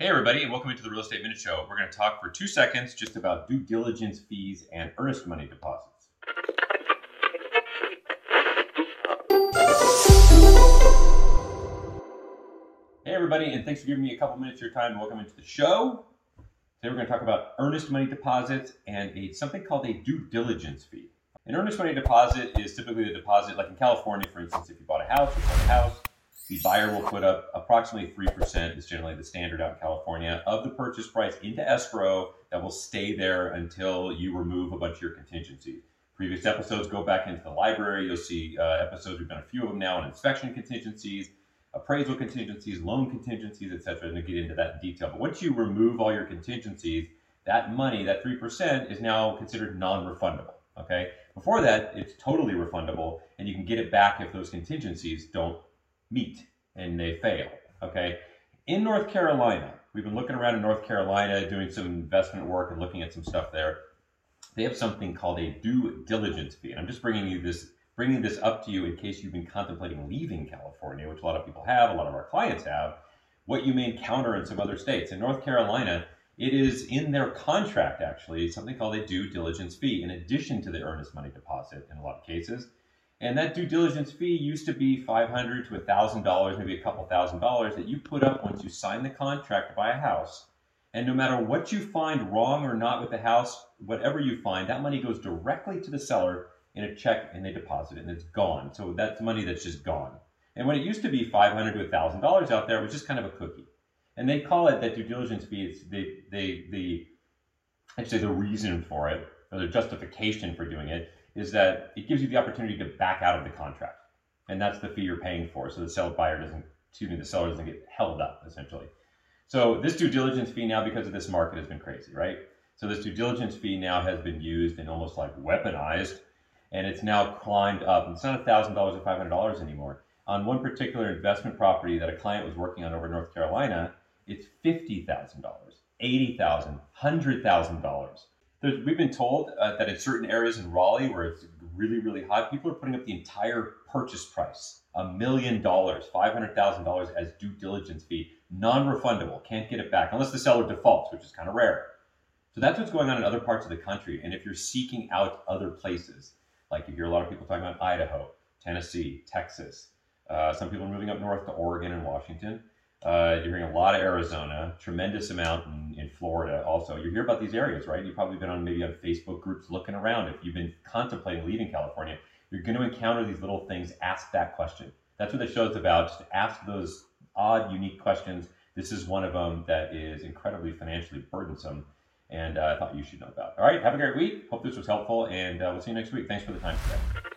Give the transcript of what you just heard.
Hey, everybody, and welcome into the Real Estate Minute Show. We're going to talk for two seconds just about due diligence fees and earnest money deposits. Hey, everybody, and thanks for giving me a couple minutes of your time. Welcome into the show. Today, we're going to talk about earnest money deposits and a, something called a due diligence fee. An earnest money deposit is typically a deposit, like in California, for instance, if you bought a house, you bought a house, the buyer will put up approximately 3% is generally the standard out in California of the purchase price into escrow that will stay there until you remove a bunch of your contingencies. Previous episodes go back into the library. You'll see uh, episodes, we've done a few of them now on inspection contingencies, appraisal contingencies, loan contingencies, etc. And to get into that in detail. But once you remove all your contingencies, that money, that 3%, is now considered non refundable. Okay. Before that, it's totally refundable, and you can get it back if those contingencies don't meet and they fail. Okay. In North Carolina, we've been looking around in North Carolina doing some investment work and looking at some stuff there. They have something called a due diligence fee. And I'm just bringing you this, bringing this up to you in case you've been contemplating leaving California, which a lot of people have, a lot of our clients have. What you may encounter in some other states. In North Carolina, it is in their contract actually something called a due diligence fee, in addition to the earnest money deposit in a lot of cases. And that due diligence fee used to be $500 to $1,000, maybe a couple thousand dollars that you put up once you sign the contract to buy a house. And no matter what you find wrong or not with the house, whatever you find, that money goes directly to the seller in a check and they deposit it and it's gone. So that's money that's just gone. And when it used to be $500 to $1,000 out there, it was just kind of a cookie. And they call it that due diligence fee. It's the, the, the, I'd say the reason for it or the justification for doing it is that it gives you the opportunity to back out of the contract. And that's the fee you're paying for. So the seller buyer doesn't, excuse me, the seller doesn't get held up essentially. So this due diligence fee now, because of this market, has been crazy, right? So this due diligence fee now has been used and almost like weaponized, and it's now climbed up. It's not $1,000 or $500 anymore. On one particular investment property that a client was working on over North Carolina, it's $50,000, $80,000, $100,000. There's, we've been told uh, that in certain areas in Raleigh where it's really, really hot, people are putting up the entire purchase price, a million dollars, $500,000 as due diligence fee, non refundable, can't get it back unless the seller defaults, which is kind of rare. So that's what's going on in other parts of the country. And if you're seeking out other places, like you hear a lot of people talking about Idaho, Tennessee, Texas, uh, some people are moving up north to Oregon and Washington. Uh, you're hearing a lot of Arizona, tremendous amount in, Florida. Also, you hear about these areas, right? You've probably been on maybe on Facebook groups looking around. If you've been contemplating leaving California, you're going to encounter these little things. Ask that question. That's what the show's about. Just ask those odd, unique questions. This is one of them that is incredibly financially burdensome, and uh, I thought you should know about. All right, have a great week. Hope this was helpful, and uh, we'll see you next week. Thanks for the time today.